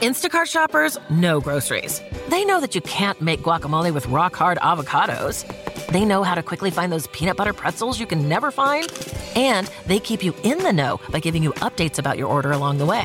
Instacart shoppers know groceries. They know that you can't make guacamole with rock hard avocados. They know how to quickly find those peanut butter pretzels you can never find. And they keep you in the know by giving you updates about your order along the way.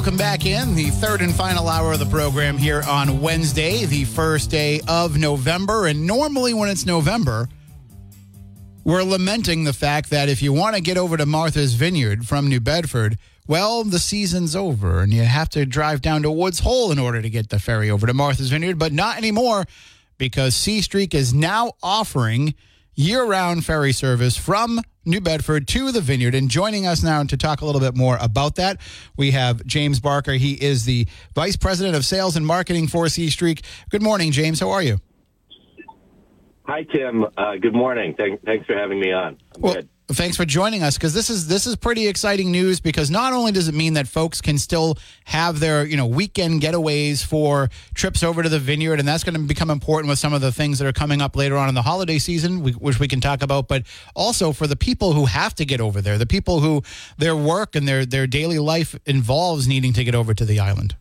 Welcome back in the third and final hour of the program here on Wednesday, the first day of November. And normally, when it's November, we're lamenting the fact that if you want to get over to Martha's Vineyard from New Bedford, well, the season's over and you have to drive down to Woods Hole in order to get the ferry over to Martha's Vineyard, but not anymore because Seastreak is now offering year round ferry service from New Bedford to the Vineyard. And joining us now to talk a little bit more about that, we have James Barker. He is the Vice President of Sales and Marketing for Seastreak. Good morning, James. How are you? Hi, Tim. Uh, good morning. Thank, thanks for having me on. I'm Well, good. Thanks for joining us because this is this is pretty exciting news because not only does it mean that folks can still have their you know weekend getaways for trips over to the vineyard and that's going to become important with some of the things that are coming up later on in the holiday season which we can talk about but also for the people who have to get over there the people who their work and their their daily life involves needing to get over to the island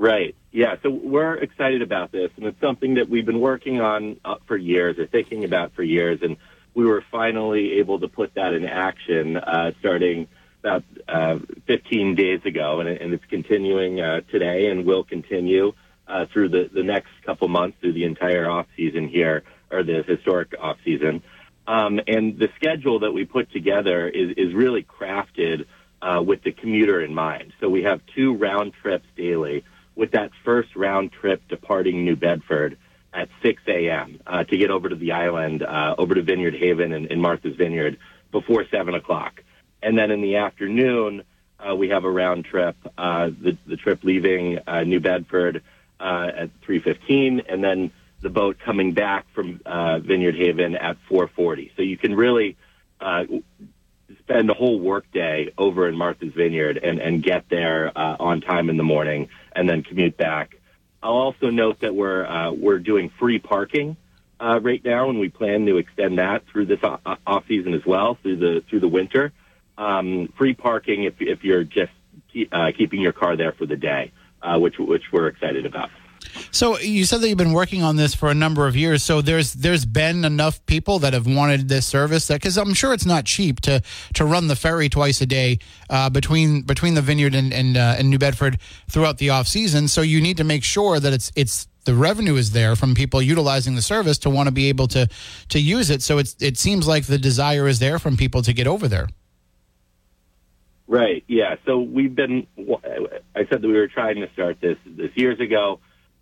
Right. Yeah. So we're excited about this, and it's something that we've been working on uh, for years or thinking about for years, and we were finally able to put that in action uh, starting about uh, 15 days ago, and, and it's continuing uh, today and will continue uh, through the, the next couple months through the entire off season here, or the historic off season. Um, and the schedule that we put together is, is really crafted uh, with the commuter in mind. So we have two round trips daily, with that first round trip departing New Bedford at 6 a.m. Uh, to get over to the island, uh, over to Vineyard Haven and, and Martha's Vineyard before 7 o'clock. And then in the afternoon, uh, we have a round trip, uh, the, the trip leaving uh, New Bedford uh, at 3.15, and then the boat coming back from uh, Vineyard Haven at 4.40. So you can really uh, spend a whole workday over in Martha's Vineyard and, and get there uh, on time in the morning and then commute back. I'll also note that we're uh, we're doing free parking uh, right now, and we plan to extend that through this off season as well through the through the winter. Um, free parking if if you're just keep, uh, keeping your car there for the day, uh, which which we're excited about. So you said that you've been working on this for a number of years. So there's there's been enough people that have wanted this service that because I'm sure it's not cheap to to run the ferry twice a day uh, between between the vineyard and and, uh, and New Bedford throughout the off season. So you need to make sure that it's it's the revenue is there from people utilizing the service to want to be able to to use it. So it's it seems like the desire is there from people to get over there. Right. Yeah. So we've been. I said that we were trying to start this this years ago.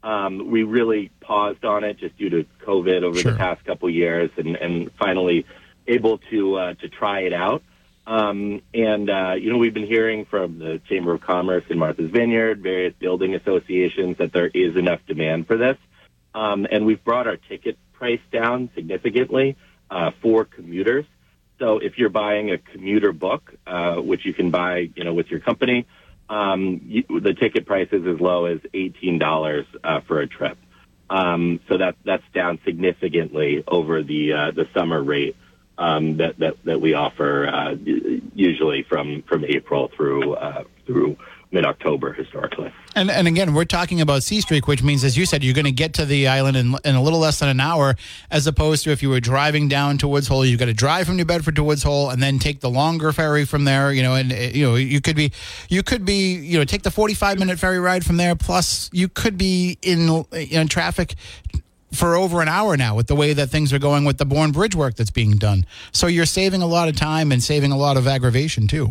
Um, we really paused on it just due to COVID over Sure. the past couple years, and, and finally able to uh, to try it out. Um, and uh, you know, we've been hearing from the Chamber of Commerce in Martha's Vineyard, various building associations, that there is enough demand for this. Um, and we've brought our ticket price down significantly uh, for commuters. So if you're buying a commuter book, uh, which you can buy, you know, with your company, um, you, the ticket price is as low as eighteen dollars uh, for a trip. Um, so that that's down significantly over the uh, the summer rate um, that, that that we offer uh, usually from from April through uh, through mid October historically. And and again, we're talking about Seastreak, which means, as you said, you're going to get to the island in, in a little less than an hour, as opposed to if you were driving down to Woods Hole, you've got to drive from New Bedford to Woods Hole and then take the longer ferry from there. You know, and uh, you know you could be you could be you know take the 45 minute ferry ride from there. Plus, you could be in in traffic for over an hour now with the way that things are going with the Bourne Bridge work that's being done. So you're saving a lot of time and saving a lot of aggravation too.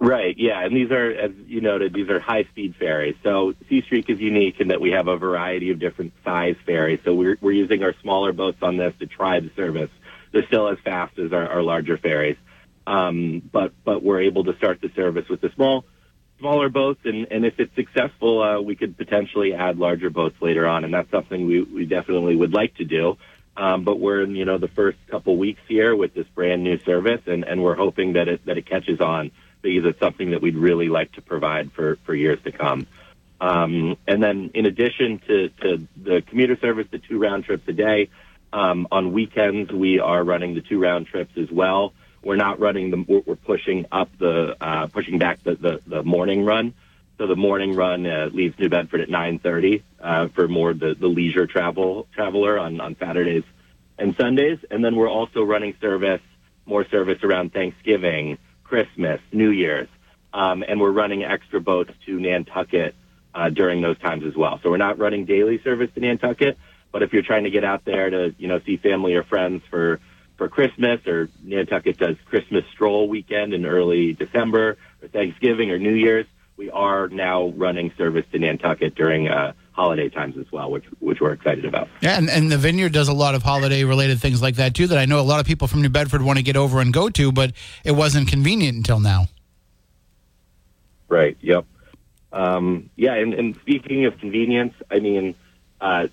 Right, yeah, and these are, as you noted, these are high-speed ferries. So Seastreak is unique in that we have a variety of different size ferries. So we're, we're using our smaller boats on this to try the service. They're still as fast as our, our larger ferries, um, but but we're able to start the service with the small smaller boats, and, and if it's successful, uh, we could potentially add larger boats later on, and that's something we, we definitely would like to do. Um, but we're in, you know, the first couple weeks here with this brand new service, and, and we're hoping that it, that it catches on because it's something that we'd really like to provide for, for years to come. Um, and then in addition to, to the commuter service, the two round trips a day, um, on weekends, we are running the two round trips as well. We're not running the, we're pushing up the, uh, pushing back the, the, the morning run. So the morning run uh, leaves New Bedford at 9:30 uh, for more the, the leisure travel traveler on, on Saturdays and Sundays, and then we're also running service more service around Thanksgiving, Christmas, New Year's, um, and we're running extra boats to Nantucket uh, during those times as well. So we're not running daily service to Nantucket, but if you're trying to get out there to you know see family or friends for for Christmas, or Nantucket does Christmas stroll weekend in early December, or Thanksgiving or New Year's, we are now running service to Nantucket during uh, holiday times as well, which which we're excited about. Yeah, and, and the vineyard does a lot of holiday related things like that too. That I know a lot of people from New Bedford want to get over and go to, but it wasn't convenient until now. Right. Yep. Um, yeah, and, and speaking of convenience, I mean, uh,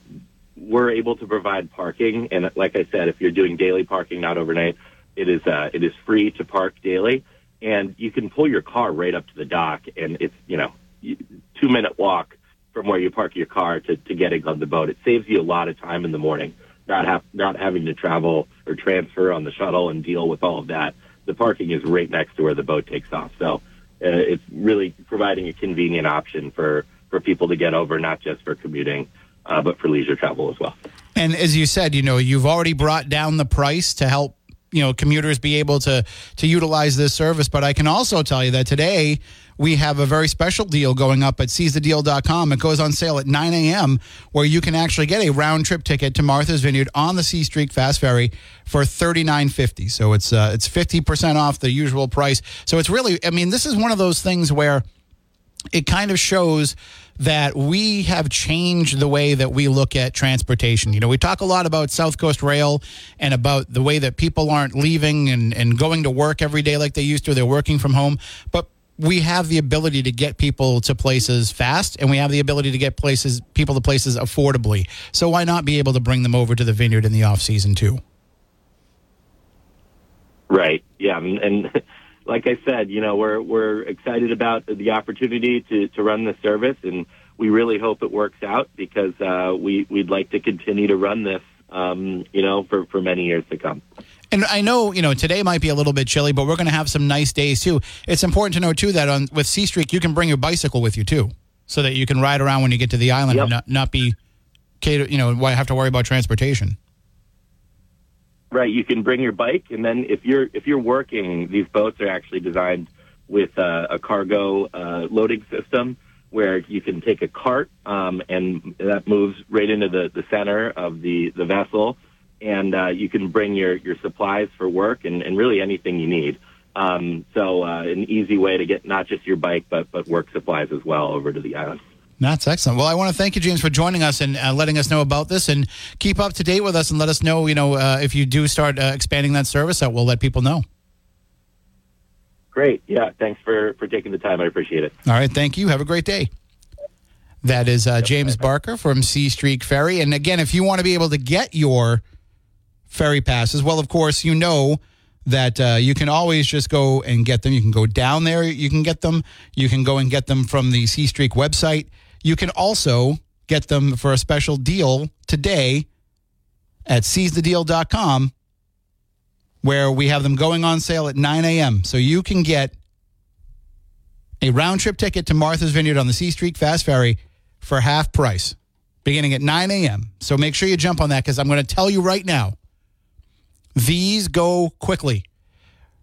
we're able to provide parking, and like I said, if you're doing daily parking, not overnight, it is uh, it is free to park daily, and you can pull your car right up to the dock, and it's you know two minute walk from where you park your car to, to getting on the boat. It saves you a lot of time in the morning, not have not having to travel or transfer on the shuttle and deal with all of that. The parking is right next to where the boat takes off, so uh, it's really providing a convenient option for for people to get over, not just for commuting uh, but for leisure travel as well. And as you said, you know, you've already brought down the price to help you know commuters be able to to utilize this service. But I can also tell you that today we have a very special deal going up at seizethedeal.com. It goes on sale at 9 a.m. where you can actually get a round trip ticket to Martha's Vineyard on the Seastreak Fast Ferry for $39.50. So it's uh, it's 50% off the usual price. So it's really, I mean, this is one of those things where it kind of shows that we have changed the way that we look at transportation. You know, we talk a lot about South Coast Rail and about the way that people aren't leaving and, and going to work every day like they used to. They're working from home. But we have the ability to get people to places fast and we have the ability to get places people to places affordably. So why not be able to bring them over to the vineyard in the off season too? Right. Yeah. And like I said, you know, we're we're excited about the opportunity to to run the service, and we really hope it works out because uh, we we'd like to continue to run this, um, you know, for for many years to come. And I know, you know, today might be a little bit chilly, but we're going to have some nice days too. It's important to know too that on with Seastreak, you can bring your bicycle with you too, so that you can ride around when you get to the island Yep. and not not be, you know, have to worry about transportation. Right. You can bring your bike, and then if you're if you're working, these boats are actually designed with uh, a cargo uh, loading system where you can take a cart um, and that moves right into the, the center of the, the vessel, and uh, you can bring your, your supplies for work and, and really anything you need. Um, so uh, an easy way to get not just your bike but but work supplies as well over to the island. That's excellent. Well, I want to thank you, James, for joining us and uh, letting us know about this, and keep up to date with us, and let us know, you know, uh, if you do start uh, expanding that service, that we'll let people know. Great. Yeah. Thanks for, for taking the time. I appreciate it. All right, thank you. Have a great day. That is uh, James Barker from Seastreak Ferry, and again, if you want to be able to get your ferry passes, well, of course, you know that uh, you can always just go and get them. You can go down there, you can get them. You can go and get them from the Seastreak website. You can also get them for a special deal today at seizethedeal.com where we have them going on sale at 9 a.m. So you can get a round trip ticket to Martha's Vineyard on the Seastreak Fast Ferry for half price beginning at 9 a.m. So make sure you jump on that because I'm going to tell you right now these go quickly.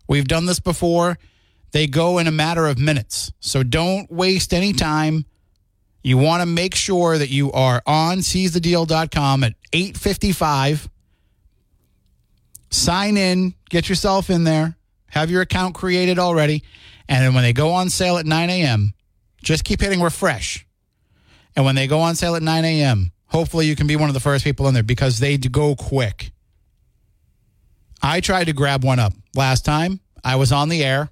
We've done this before. They go in a matter of minutes. So don't waste any time. You want to make sure that you are on seizethedeal.com at 855. Sign in, get yourself in there, have your account created already. And then when they go on sale at 9 a.m., just keep hitting refresh. And when they go on sale at 9 a.m., hopefully you can be one of the first people in there because they go quick. I tried to grab one up last time. I was on the air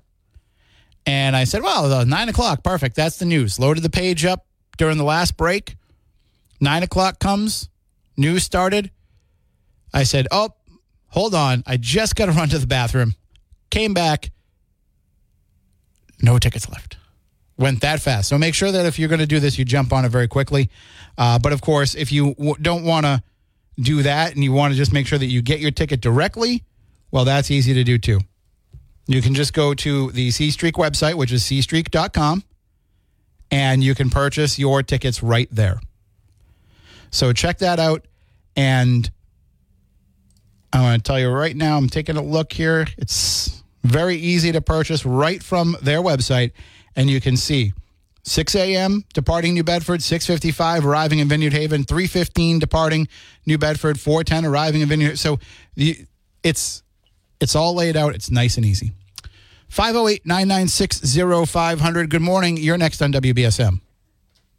and I said, well, nine o'clock, perfect. That's the news. Loaded the page up during the last break. Nine o'clock comes, news started. I said, oh, hold on. I just got to run to the bathroom. Came back. No tickets left. Went that fast. So make sure that if you're going to do this, you jump on it very quickly. Uh, but of course, if you w- don't want to do that and you want to just make sure that you get your ticket directly, well, that's easy to do too. You can just go to the Seastreak website, which is seastreak.com, and you can purchase your tickets right there. So check that out. And I want to tell you right now, I'm taking a look here. It's very easy to purchase right from their website, and you can see 6 a.m. departing New Bedford, 6:55 arriving in Vineyard Haven, 3:15 departing New Bedford, 4:10 arriving in Vineyard. So it's it's all laid out. It's nice and easy. 508 996 0500. Good morning. You're next on WBSM.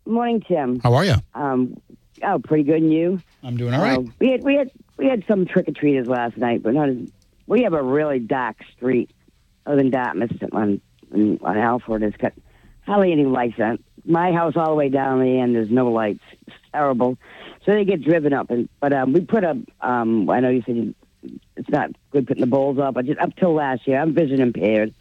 Morning, Tim. How are you? Um, oh, pretty good. And you? I'm doing all right. Uh, we had we had we had some trick or treaters last night, but not as. We have a really dark street, other than Dartmouth on on Alford. It's got hardly any lights on. My house all the way down the end, there's no lights. It's terrible. So they get driven up, and but um, we put up. Um, I know you said it's not good putting the bowls up, I just up till last year, I'm vision impaired.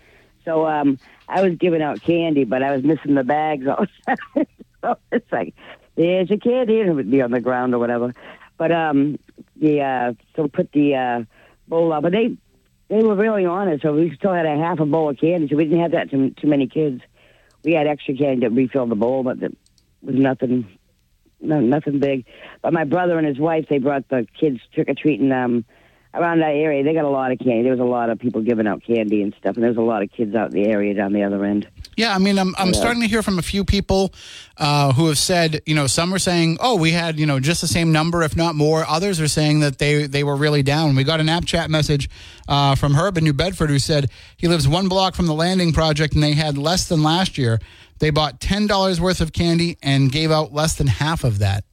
So um, I was giving out candy, but I was missing the bags all the so it's like, there's your candy, and it would be on the ground or whatever. But um, the uh, so put the uh, bowl up, but they they were really honest. So we still had a half a bowl of candy, so we didn't have that to too many kids. We had extra candy to refill the bowl, but it was nothing, no, nothing big. But my brother and his wife, they brought the kids trick or treating. Um, around that area, they got a lot of candy. There was a lot of people giving out candy and stuff, and there was a lot of kids out in the area down the other end. Yeah, I mean, I'm I'm Yeah. starting to hear from a few people uh, who have said, you know, some are saying, oh, we had, you know, just the same number, if not more. Others are saying that they they were really down. We got an app chat message uh, from Herb in New Bedford who said he lives one block from the landing project and they had less than last year. They bought ten dollars worth of candy and gave out less than half of that.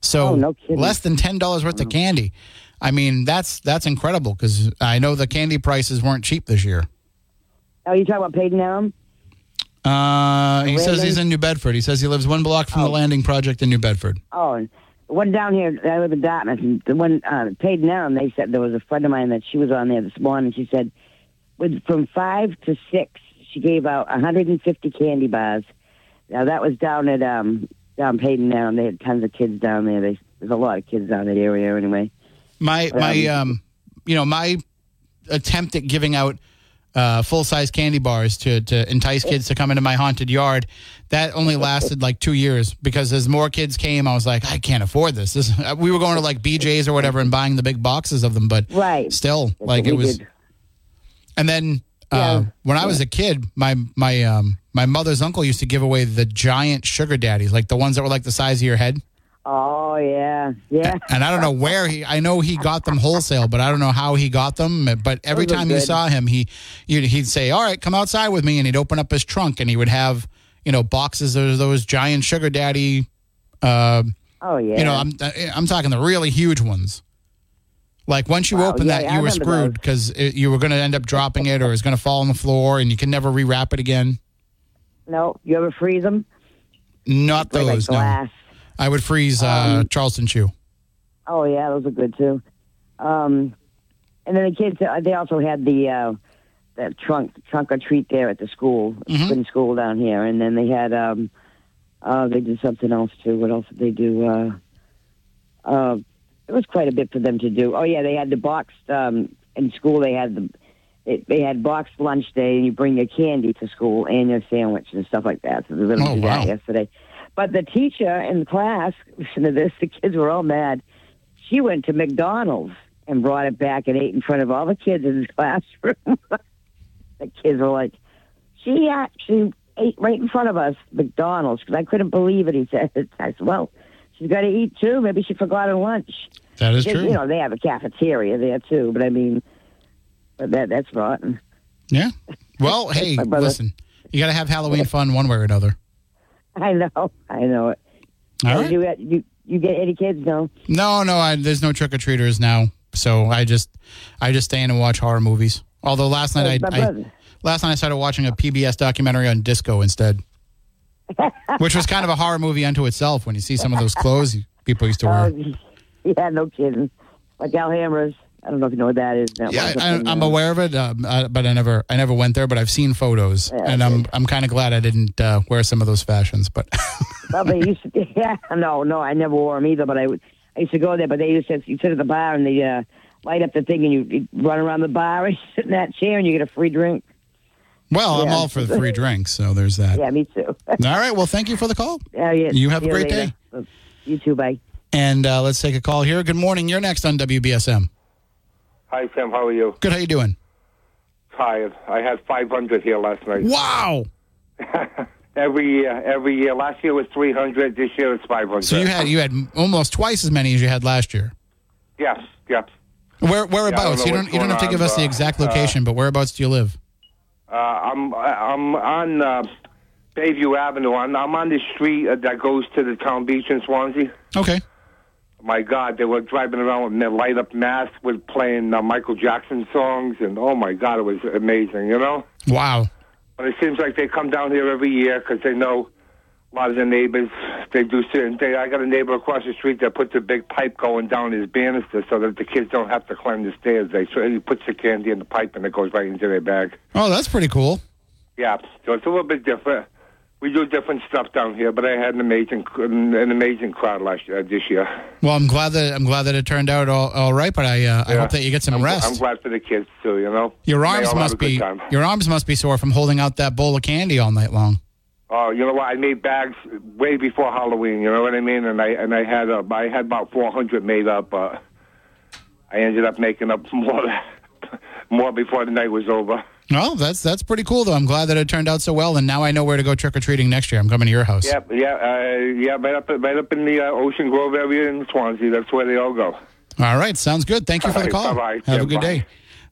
So Oh, no less than ten dollars worth of candy. I mean, that's that's incredible because I know the candy prices weren't cheap this year. Oh, you talking about Padanaram? Uh, he says he's in New Bedford. He says he lives one block from the landing project in New Bedford. Oh, one down here, I live in Dartmouth, and the one uh, Padanaram, they said there was a friend of mine that she was on there this morning. She said, with from five to six, she gave out 150 candy bars. Now that was down at um down Padanaram. They had tons of kids down there. They, there's a lot of kids down that area anyway. My my um, you know my attempt at giving out uh, full size candy bars to to entice kids to come into my haunted yard that only lasted like two years because as more kids came, I was like, I can't afford this. This we were going to like BJ's or whatever and buying the big boxes of them, but Right. still like it was. did. And then uh, Yeah. when I was a kid, my my um my mother's uncle used to give away the giant sugar daddies, like the ones that were like the size of your head. Oh yeah, yeah. And I don't know where he. I know he got them wholesale, but I don't know how he got them. But every Those time you saw him, he you'd, he'd say, "All right, come outside with me," and he'd open up his trunk, and he would have you know boxes of those giant sugar daddy. Uh, Oh yeah. You know, I'm I'm talking the really huge ones. Like once you Wow, open yeah, that, I you were screwed because you were going to end up dropping it, or it was going to fall on the floor, and you can never rewrap it again. no, you ever freeze them? Not Like, like those. no, glass. I would freeze uh, Um, Charleston Chew. Oh yeah, those are good too. Um, and then the kids, uh, they also had the uh, that trunk trunk or treat there at the school, Mhm. in school down here, and then they had um, uh, they did something else too. What else did they do? Uh, uh, it was quite a bit for them to do. Oh yeah, they had the boxed um, in school they had the it, they had boxed lunch day, and you bring your candy to school and your sandwich and stuff like that. So they didn't Oh, wow. that yesterday. But the teacher in the class, listen to this, the kids were all mad. She went to McDonald's and brought it back and ate in front of all the kids in his classroom. the kids were like, she actually ate right in front of us, McDonald's, because I couldn't believe it. He said, I said, well, she's got to eat too. Maybe she forgot her lunch. That is true. You know, they have a cafeteria there too, but I mean, that that's rotten. yeah. Well, hey, listen, you got to have Halloween fun one way or another. I know, I know it. All right. You, you you get any kids? No. No, no, I, there's no trick or treaters now, so I just I just stay in and watch horror movies. Although last night I, I last night I started watching a PBS documentary on disco instead, which was kind of a horror movie unto itself. When you see some of those clothes people used to wear. Oh, yeah, no kidding. Like Alhambras. I don't know if you know what that is. That Yeah, I, I'm uh, aware of it, um, but I never, I never went there. But I've seen photos, Yeah, and I'm, I'm kind of glad I didn't uh, wear some of those fashions. But Well, they used to. Yeah, no, no, I never wore them either. But I, I used to go there. But they used to. You sit at the bar and they uh, light up the thing, and you, you run around the bar and you sit in that chair, and you get a free drink. well, I'm all for the free drinks, so there's that. Yeah, me too. All right, well, thank you for the call, yeah, yeah. You have a great later. You too. Bye. and uh, let's take a call here. Good morning. You're next on WBSM. Hi, Sam. How are you? Good. How you doing? Tired. I had 500 here last night. Wow. Every year, every year. Last year was 300. This year it's 500. So you had you had almost twice as many as you had last year. Yes, yes. Where whereabouts? know you don't you don't have to give us the exact uh, location, but whereabouts do you live? Uh, I'm I'm on uh, Bayview Avenue. I'm, I'm on the street uh, that goes to the town beach in Swansea. Okay. My God, they were driving around with their light up masks with playing uh, Michael Jackson songs, and oh my God, it was amazing. You know. Wow. But it seems like they come down here every year because they know a lot of the neighbors. They do certain things. I got a neighbor across the street that puts a big pipe going down his banister so that the kids don't have to climb the stairs. They so he puts the candy in the pipe and it goes right into their bag. Oh, that's pretty cool. Yeah, so it's a little bit different. We do different stuff down here, but I had an amazing an amazing crowd last year, this year. Well, I'm glad that I'm glad that it turned out all, all right, but I uh, I hope that you get some I'm, rest. I'm glad for the kids too. You know, your arms all have a must be your arms must be sore from holding out that bowl of candy all night long. Oh, you know what? I made bags way before Halloween. You know what I mean? And I and I had uh, I had about four hundred made up. Uh, I ended up making up more more before the night was over. Well, that's that's pretty cool though. I'm glad that it turned out so well, and now I know where to go trick or treating next year. I'm coming to your house. Yeah, yeah, uh, yeah. Right up, right up in the uh, Ocean Grove area in Swansea. That's where they all go. All right, sounds good. Thank you for the call. right, bye-bye. Have Yeah, a good bye. day.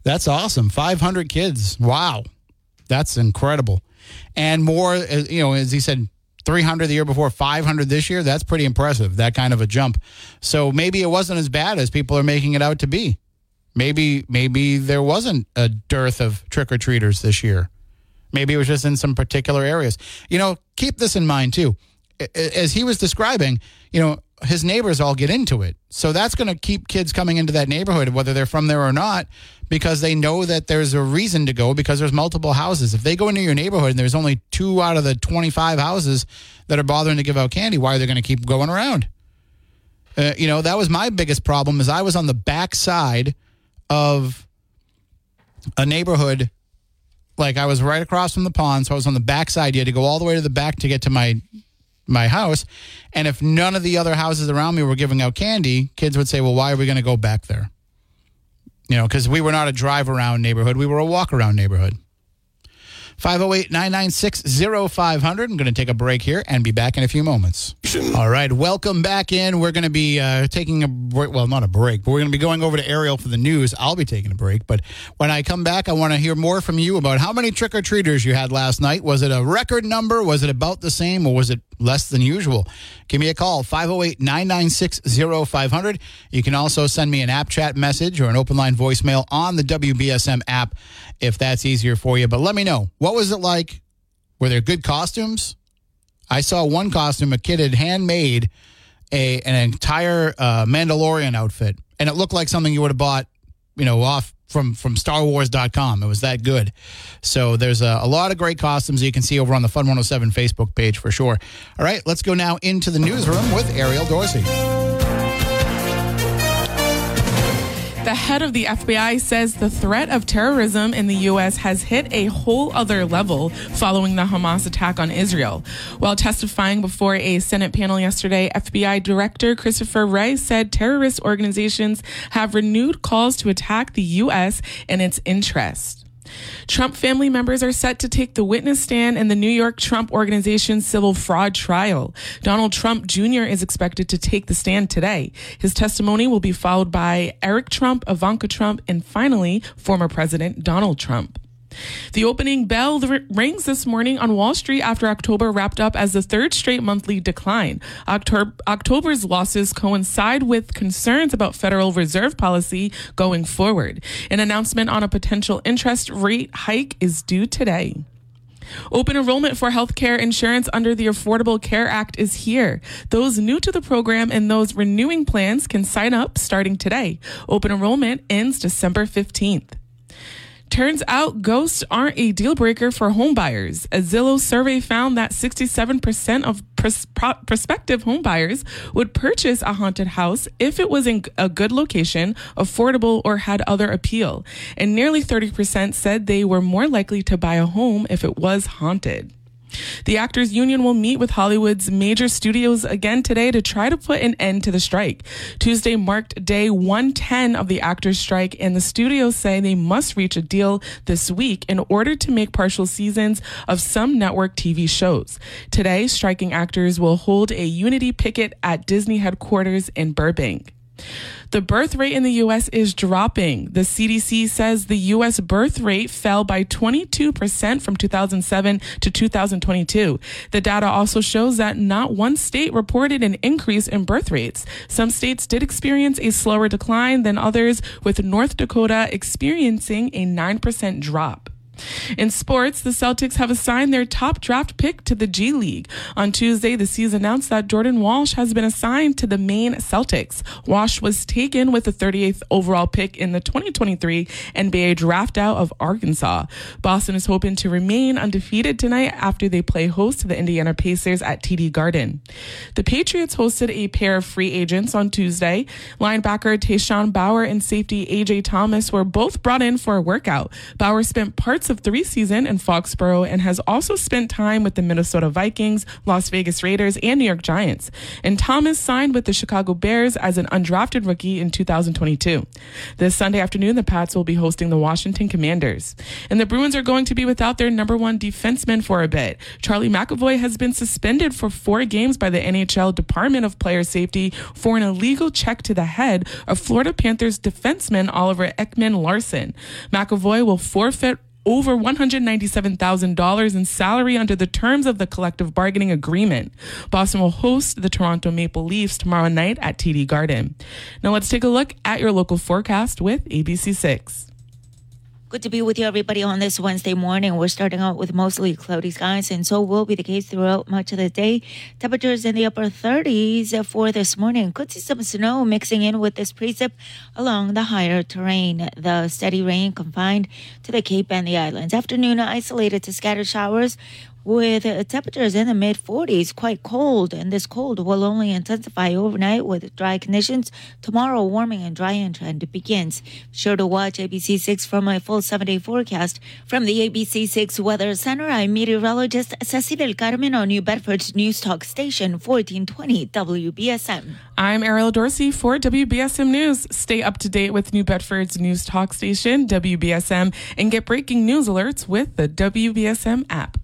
That's awesome. 500 kids. Wow, that's incredible. And more, uh, you know, as he said, 300 the year before, 500 this year. That's pretty impressive. That kind of a jump. So maybe it wasn't as bad as people are making it out to be. Maybe maybe there wasn't a dearth of trick or treaters this year. Maybe it was just in some particular areas. You know, keep this in mind too. As he was describing, you know, his neighbors all get into it. So that's going to keep kids coming into that neighborhood, whether they're from there or not, because they know that there's a reason to go because there's multiple houses. If they go into your neighborhood and there's only two out of the 25 houses that are bothering to give out candy, why are they going to keep going around? Uh, you know, that was my biggest problem is I was on the back side of a neighborhood like I was right across from the pond, so I was on the back side. You had to go all the way to the back to get to my my house. And if none of the other houses around me were giving out candy, kids would say, "Well, why are we going to go back there?" You know, because we were not a drive around neighborhood; we were a walk around neighborhood. 508 996 0500. I'm going to take a break here and be back in a few moments. All right, welcome back in. We're going to be uh, taking a break. Well, not a break, but we're going to be going over to Ariel for the news. I'll be taking a break. But when I come back, I want to hear more from you about how many trick or treaters you had last night. Was it a record number? Was it about the same? Or was it less than usual? Give me a call, 508 996 0500. You can also send me an app chat message or an open line voicemail on the WBSM app if that's easier for you. But let me know. What was it like? Were there good costumes? I saw one costume a kid had handmade a an entire uh, Mandalorian outfit, and it looked like something you would have bought, you know, off from from StarWars.com. It was that good. So there's a, a lot of great costumes you can see over on the Fun 107 Facebook page for sure. All right, let's go now into the newsroom with Ariel Dorsey. The head of the FBI says the threat of terrorism in the U.S. has hit a whole other level following the Hamas attack on Israel. While testifying before a Senate panel yesterday, FBI Director Christopher Wray said terrorist organizations have renewed calls to attack the U.S. and its interests. Trump family members are set to take the witness stand in the New York Trump Organization civil fraud trial. Donald Trump Jr. is expected to take the stand today. His testimony will be followed by Eric Trump, Ivanka Trump, and finally, former President Donald Trump. The opening bell rings this morning on Wall Street after October wrapped up as the third straight monthly decline. October's losses coincide with concerns about Federal Reserve policy going forward. An announcement on a potential interest rate hike is due today. Open enrollment for healthcare insurance under the Affordable Care Act is here. Those new to the program and those renewing plans can sign up starting today. Open enrollment ends December 15th. Turns out ghosts aren't a deal breaker for homebuyers. A Zillow survey found that 67% of pros- prospective homebuyers would purchase a haunted house if it was in a good location, affordable, or had other appeal. And nearly 30% said they were more likely to buy a home if it was haunted. The Actors Union will meet with Hollywood's major studios again today to try to put an end to the strike. Tuesday marked day 110 of the actors' strike, and the studios say they must reach a deal this week in order to make partial seasons of some network TV shows. Today, striking actors will hold a unity picket at Disney headquarters in Burbank. The birth rate in the U.S. is dropping. The CDC says the U.S. birth rate fell by 22% from 2007 to 2022. The data also shows that not one state reported an increase in birth rates. Some states did experience a slower decline than others, with North Dakota experiencing a 9% drop. In sports, the Celtics have assigned their top draft pick to the G League. On Tuesday, the C's announced that Jordan Walsh has been assigned to the Maine Celtics. Walsh was taken with the 38th overall pick in the 2023 NBA draft out of Arkansas. Boston is hoping to remain undefeated tonight after they play host to the Indiana Pacers at TD Garden. The Patriots hosted a pair of free agents on Tuesday. Linebacker Tashawn Bower and safety AJ Thomas were both brought in for a workout. Bower spent parts parts of three season in Foxborough and has also spent time with the Minnesota Vikings, Las Vegas Raiders, and New York Giants. And Thomas signed with the Chicago Bears as an undrafted rookie in 2022. This Sunday afternoon, the Pats will be hosting the Washington Commanders. And the Bruins are going to be without their number one defenseman for a bit. Charlie McAvoy has been suspended for four games by the NHL Department of Player Safety for an illegal check to the head of Florida Panthers defenseman Oliver Ekman Larsson. McAvoy will forfeit over $197,000 in salary under the terms of the collective bargaining agreement. Boston will host the Toronto Maple Leafs tomorrow night at TD Garden. Now let's take a look at your local forecast with ABC6. Good to be with you, everybody, on this Wednesday morning. We're starting out with mostly cloudy skies, and so will be the case throughout much of the day. Temperatures in the upper 30s for this morning. Could see some snow mixing in with this precip along the higher terrain. The steady rain confined to the Cape and the islands. Afternoon isolated to scattered showers with temperatures in the mid 40s, quite cold, and this cold will only intensify overnight with dry conditions. Tomorrow, warming and drying trend begins. Be Sure to watch ABC6 for my full seven day forecast. From the ABC6 Weather Center, I'm meteorologist Cecile Carmen on New Bedford's News Talk Station, 1420 WBSM. I'm Ariel Dorsey for WBSM News. Stay up to date with New Bedford's News Talk Station, WBSM, and get breaking news alerts with the WBSM app.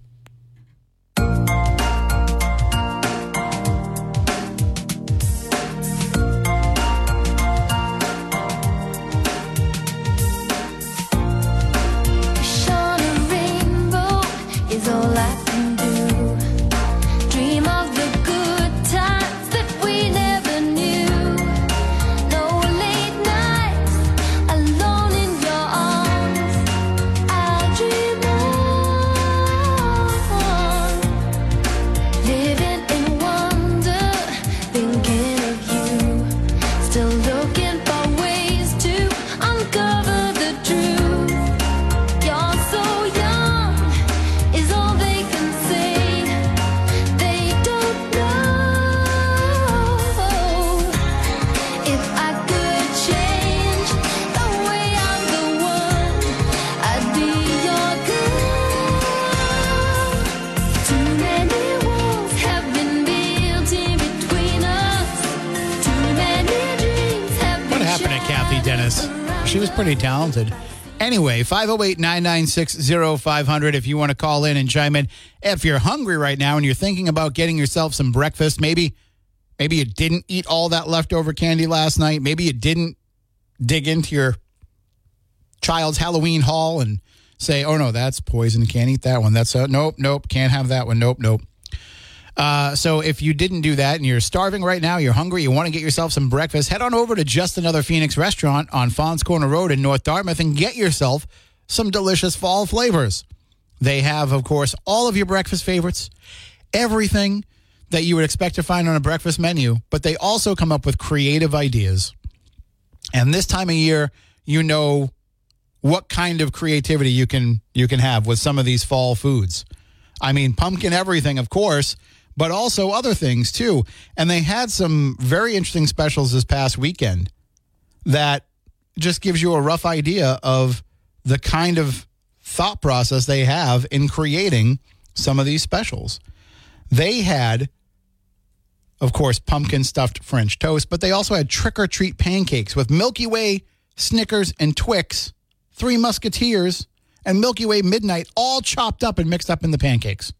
She was pretty talented. Anyway, 508 996 0500 if you want to call in and chime in. If you're hungry right now and you're thinking about getting yourself some breakfast, maybe maybe you didn't eat all that leftover candy last night. Maybe you didn't dig into your child's Halloween haul and say, oh no, that's poison. Can't eat that one. That's a, nope, nope, can't have that one. Nope, nope. Uh, so if you didn't do that and you're starving right now, you're hungry, you want to get yourself some breakfast, head on over to Just Another Phoenix restaurant on Faunce Corner Road in North Dartmouth and get yourself some delicious fall flavors. They have, of course, all of your breakfast favorites, everything that you would expect to find on a breakfast menu, but they also come up with creative ideas. And this time of year, you know what kind of creativity you can you can have with some of these fall foods. I mean, pumpkin everything, of course, but also other things too. And they had some very interesting specials this past weekend that just gives you a rough idea of the kind of thought process they have in creating some of these specials. They had, of course, pumpkin stuffed French toast, but they also had trick or treat pancakes with Milky Way, Snickers, and Twix, Three Musketeers, and Milky Way Midnight all chopped up and mixed up in the pancakes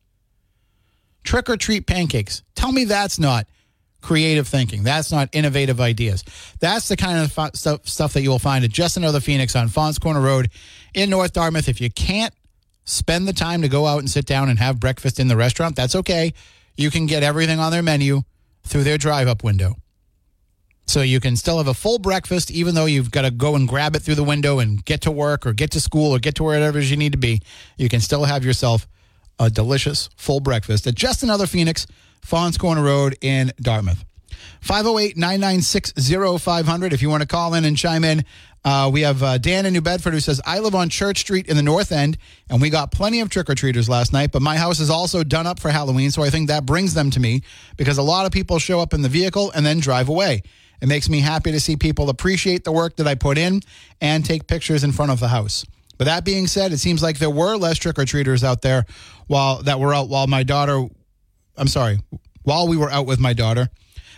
trick or treat pancakes. Tell me that's not creative thinking. That's not innovative ideas. That's the kind of stuff, stuff that you will find at Just Another Phoenix on Faunce Corner Road in North Dartmouth. If you can't spend the time to go out and sit down and have breakfast in the restaurant, that's okay. You can get everything on their menu through their drive up window. So you can still have a full breakfast, even though you've got to go and grab it through the window and get to work or get to school or get to wherever you need to be. You can still have yourself a delicious full breakfast at just another Phoenix, Faunce Corner Road in Dartmouth. 508 996 0500 if you want to call in and chime in. Uh, we have uh, Dan in New Bedford who says, I live on Church Street in the North End, and we got plenty of trick or treaters last night, but my house is also done up for Halloween, so I think that brings them to me because a lot of people show up in the vehicle and then drive away. It makes me happy to see people appreciate the work that I put in and take pictures in front of the house. But that being said, it seems like there were less trick or treaters out there while that were out while my daughter, I'm sorry, while we were out with my daughter.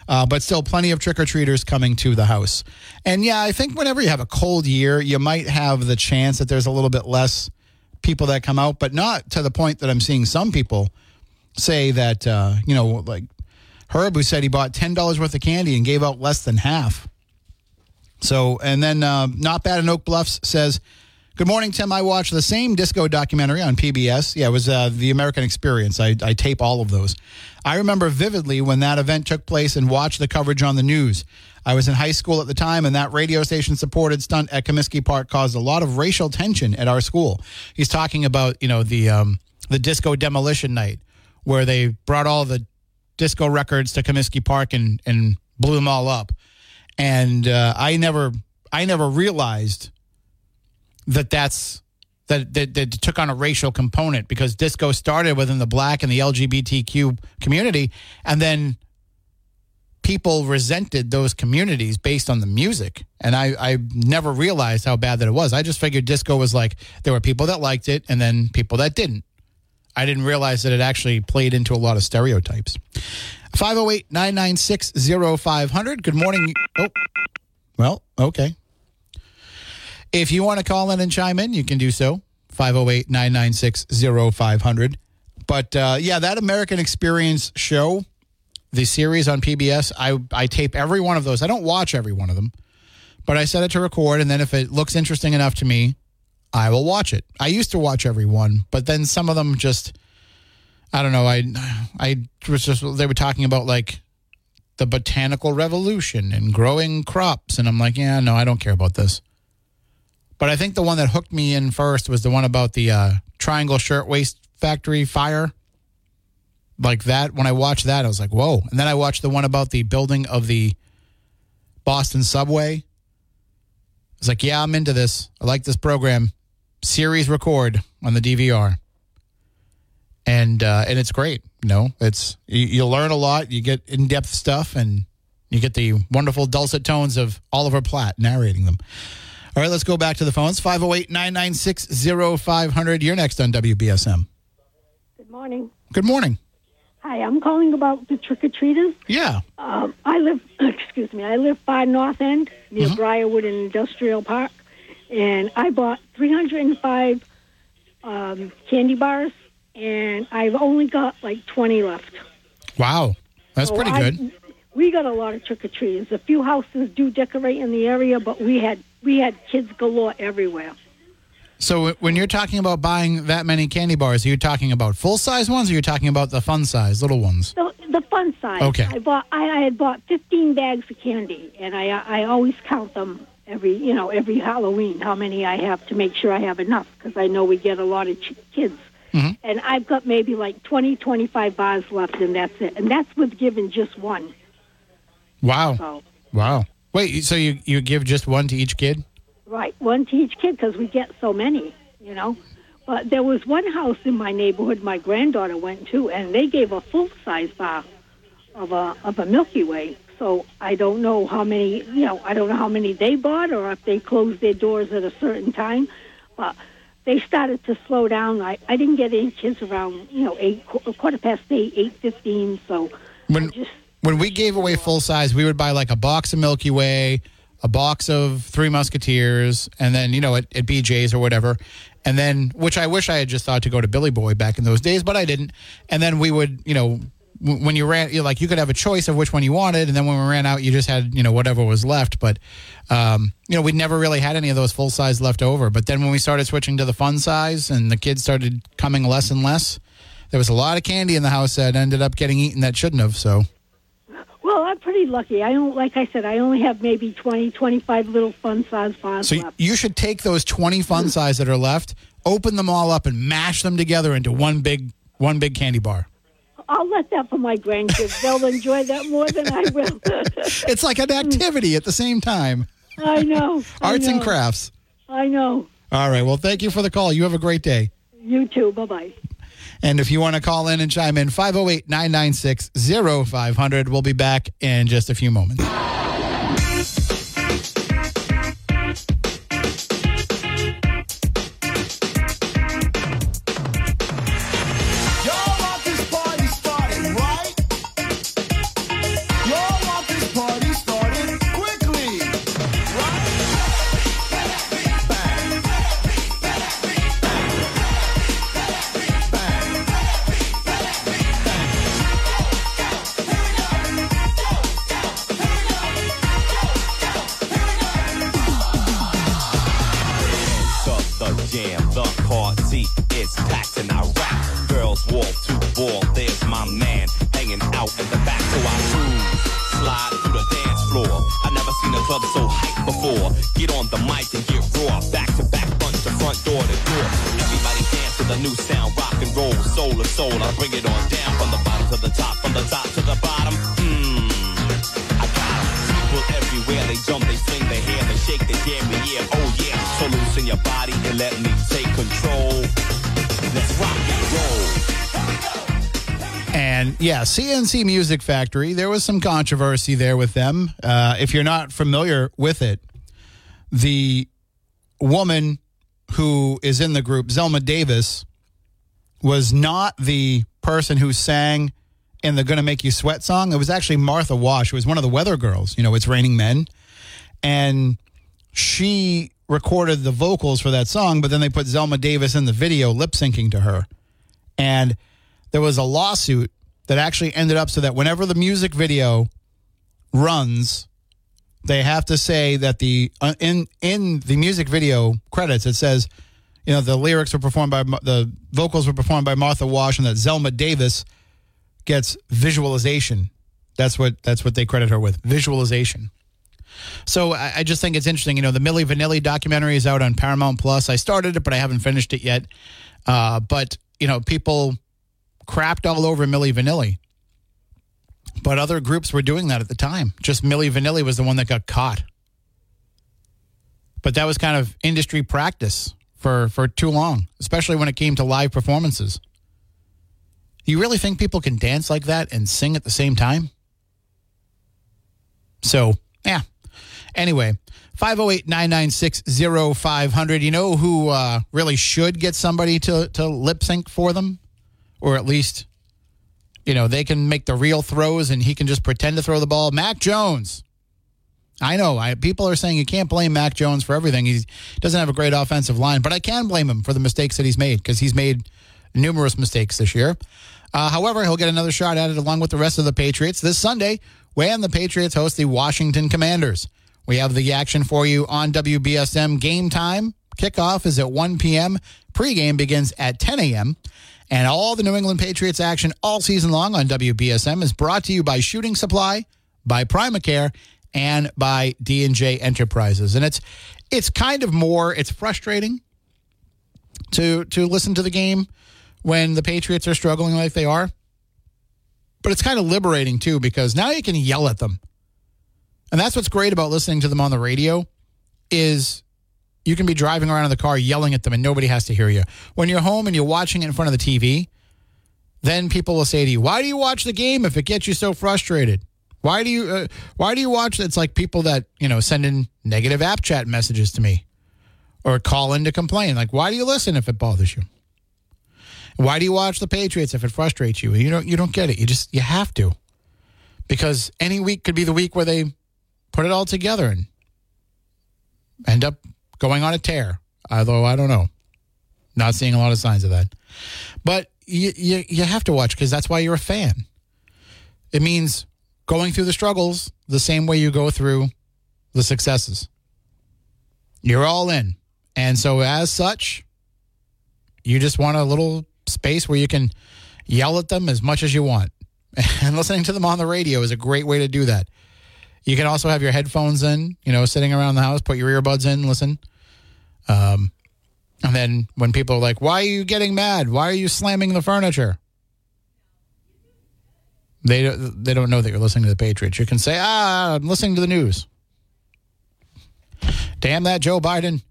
Uh, but still, plenty of trick or treaters coming to the house. And yeah, I think whenever you have a cold year, you might have the chance that there's a little bit less people that come out, but not to the point that I'm seeing some people say that, uh, you know, like Herb, who said he bought $10 worth of candy and gave out less than half. So, and then uh, Not Bad in Oak Bluffs says, Good morning, Tim. I watched the same disco documentary on PBS. Yeah, it was uh, The American Experience. I, I tape all of those. I remember vividly when that event took place and watched the coverage on the news. I was in high school at the time, and that radio station supported stunt at Comiskey Park caused a lot of racial tension at our school. He's talking about, you know, the um, the disco demolition night where they brought all the disco records to Comiskey Park and, and blew them all up. And uh, I never I never realized that that's that, that, that took on a racial component because disco started within the black and the LGBTQ community, and then people resented those communities based on the music. And I, I never realized how bad that it was. I just figured disco was like there were people that liked it and then people that didn't. I didn't realize that it actually played into a lot of stereotypes. 508 996 0500. Good morning. Oh, well, okay. If you want to call in and chime in, you can do so. 508 996 0500. But uh, yeah, that American Experience show, the series on PBS, I, I tape every one of those. I don't watch every one of them, but I set it to record. And then if it looks interesting enough to me, I will watch it. I used to watch every one, but then some of them just, I don't know. I, I was just, they were talking about like the botanical revolution and growing crops. And I'm like, yeah, no, I don't care about this. But I think the one that hooked me in first was the one about the uh, Triangle Shirtwaist Factory fire. Like that, when I watched that, I was like, whoa. And then I watched the one about the building of the Boston subway. I was like, yeah, I'm into this. I like this program. Series record on the DVR. And uh, and it's great. You know, it's you, you learn a lot. You get in depth stuff, and you get the wonderful dulcet tones of Oliver Platt narrating them. All right, let's go back to the phones. 508 996 0500. You're next on WBSM. Good morning. Good morning. Hi, I'm calling about the trick or treaters. Yeah. Um, I live, excuse me, I live by North End near Mm-hmm. Briarwood Industrial Park, and I bought 305 um, candy bars, and I've only got like 20 left. Wow. That's So pretty I- good. We got a lot of trick or treaters. A few houses do decorate in the area, but we had we had kids galore everywhere. So when you're talking about buying that many candy bars, are you talking about full size ones or you're talking about the fun size, little ones? The, the fun size. Okay. I bought. I, I had bought 15 bags of candy, and I I always count them every you know every Halloween how many I have to make sure I have enough because I know we get a lot of ch- kids. Mm-hmm. And I've got maybe like 20, 25 bars left, and that's it. And that's with giving just one. Wow. So Wow. Wait, so you, you give just one to each kid? right, one to each kid because we get so many, you know. But there was one house in my neighborhood my granddaughter went to, and they gave a full size bar of a of a Milky Way. So I don't know how many, you know, I don't know how many they bought or if they closed their doors at a certain time, but they started to slow down. I, I didn't get any kids around, you know, eight qu- quarter past eight, eight fifteen. So When I just when we gave away full size, we would buy like a box of Milky Way, a box of Three Musketeers, and then you know at, at BJ's or whatever, and then which I wish I had just thought to go to Billy Boy back in those days, but I didn't. And then we would you know when you ran you like you could have a choice of which one you wanted, and then when we ran out, you just had you know whatever was left. But um, you know we never really had any of those full size left over. But then when we started switching to the fun size, and the kids started coming less and less. There was a lot of candy in the house that ended up getting eaten that shouldn't have. So well, I'm pretty lucky. I don't like I said, I only have maybe 20, 25 little fun size bars So left. you should take those 20 fun size that are left, open them all up and mash them together into one big one big candy bar. I'll let that for my grandkids. They'll enjoy that more than I will. It's like an activity at the same time. I know. I Arts and know. crafts. I know. All right. Well, thank you for the call. You have a great day. You too. Bye bye. And if you want to call in and chime in, 508 996 0500. We'll be back in just a few moments. Loosen your body and let me take control. Let's rock and roll. And yeah, C+C Music Factory, there was some controversy there with them. Uh, if you're not familiar with it, the woman who is in the group, Zelma Davis, was not the person who sang in the Gonna Make You Sweat song. It was actually Martha Wash, who was one of the Weather Girls. You know, It's Raining Men. And she recorded the vocals for that song, but then they put Zelma Davis in the video lip syncing to her. And there was a lawsuit that actually ended up so that whenever the music video runs, they have to say that the uh, in in the music video credits it says, you know, the lyrics were performed by the vocals were performed by Martha Wash, and that Zelma Davis gets visualization. That's what that's what they credit her with visualization. So I, I just think it's interesting. You know, the Milli Vanilli documentary is out on Paramount Plus. I started it, but I haven't finished it yet. Uh, but you know, people crapped all over Milli Vanilli. But other groups were doing that at the time. Just Milli Vanilli was the one that got caught. But that was kind of industry practice for for too long, especially when it came to live performances. You really think people can dance like that and sing at the same time? So, yeah. Anyway, 508 996 0500. You know who uh, really should get somebody to, to lip sync for them? Or at least you know, they can make the real throws and he can just pretend to throw the ball. Mac Jones. I know. I, people are saying you can't blame Mac Jones for everything. He doesn't have a great offensive line, but I can blame him for the mistakes that he's made because he's made numerous mistakes this year. Uh, however, he'll get another shot at it along with the rest of the Patriots this Sunday when the Patriots host the Washington Commanders. We have the action for you on WBSM. Game time kickoff is at 1 p.m. Pregame begins at 10 a.m. And all the New England Patriots action all season long on WBSM is brought to you by Shooting Supply, by Primacare, and by D&J Enterprises. And it's it's kind of more it's frustrating to to listen to the game when the Patriots are struggling like they are. But it's kind of liberating too because now you can yell at them. And that's what's great about listening to them on the radio is you can be driving around in the car yelling at them and nobody has to hear you. When you're home and you're watching it in front of the TV, then people will say to you, "Why do you watch the game if it gets you so frustrated? Why do you uh, why do you watch it's like people that, you know, send in negative app chat messages to me or call in to complain. Like, why do you listen if it bothers you? Why do you watch the Patriots if it frustrates you? You don't you don't get it. You just you have to. Because any week could be the week where they put it all together and end up going on a tear. Although I don't know. Not seeing a lot of signs of that. But you you, you have to watch because that's why you're a fan. It means going through the struggles the same way you go through the successes. You're all in. And so as such, you just want a little space where you can yell at them as much as you want. And listening to them on the radio is a great way to do that. You can also have your headphones in, you know, sitting around the house, put your earbuds in, listen. Um, and then when people are like, why are you getting mad? Why are you slamming the furniture? They, they don't know that you're listening to the Patriots. You can say, ah, I'm listening to the news. Damn that Joe Biden.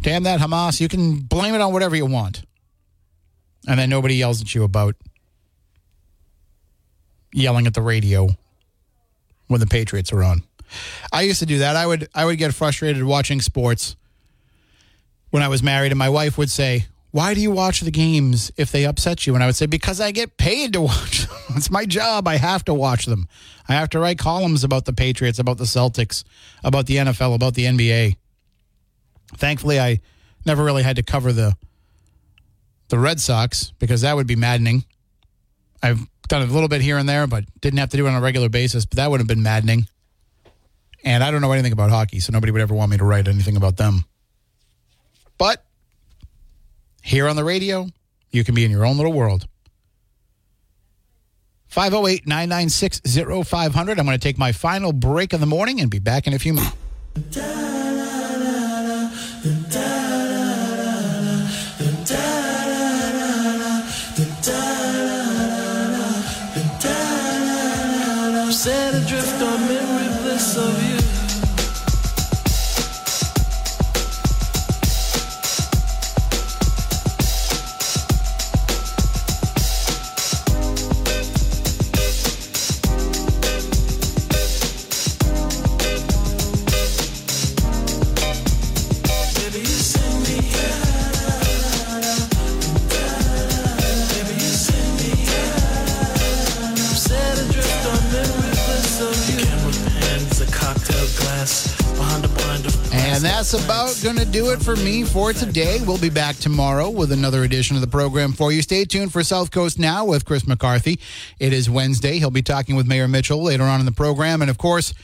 Damn that Hamas. You can blame it on whatever you want. And then nobody yells at you about yelling at the radio when the Patriots are on. I used to do that. I would I would get frustrated watching sports when I was married and my wife would say, "Why do you watch the games if they upset you?" And I would say, "Because I get paid to watch them. it's my job. I have to watch them. I have to write columns about the Patriots, about the Celtics, about the NFL, about the NBA." Thankfully, I never really had to cover the the Red Sox because that would be maddening. I've done a little bit here and there, but didn't have to do it on a regular basis. But that would have been maddening. And I don't know anything about hockey, so nobody would ever want me to write anything about them. But here on the radio, you can be in your own little world. 508 996 0500. I'm going to take my final break of the morning and be back in a few minutes. Memory for me for today. We'll be back tomorrow with another edition of the program for you. Stay tuned for South Coast Now with Chris McCarthy. It is Wednesday. He'll be talking with Mayor Mitchell later on in the program. And of course,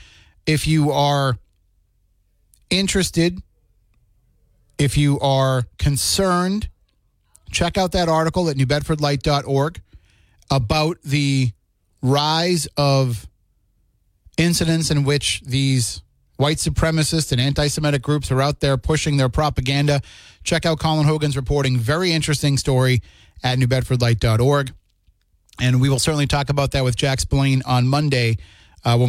if you are interested, if you are concerned, check out that article at newbedfordlight.org about the rise of incidents in which these white supremacist and anti Semitic groups are out there pushing their propaganda. Check out Colin Hogan's reporting. Very interesting story at newbedfordlight.org. And we will certainly talk about that with Jack Spillane on Monday uh, when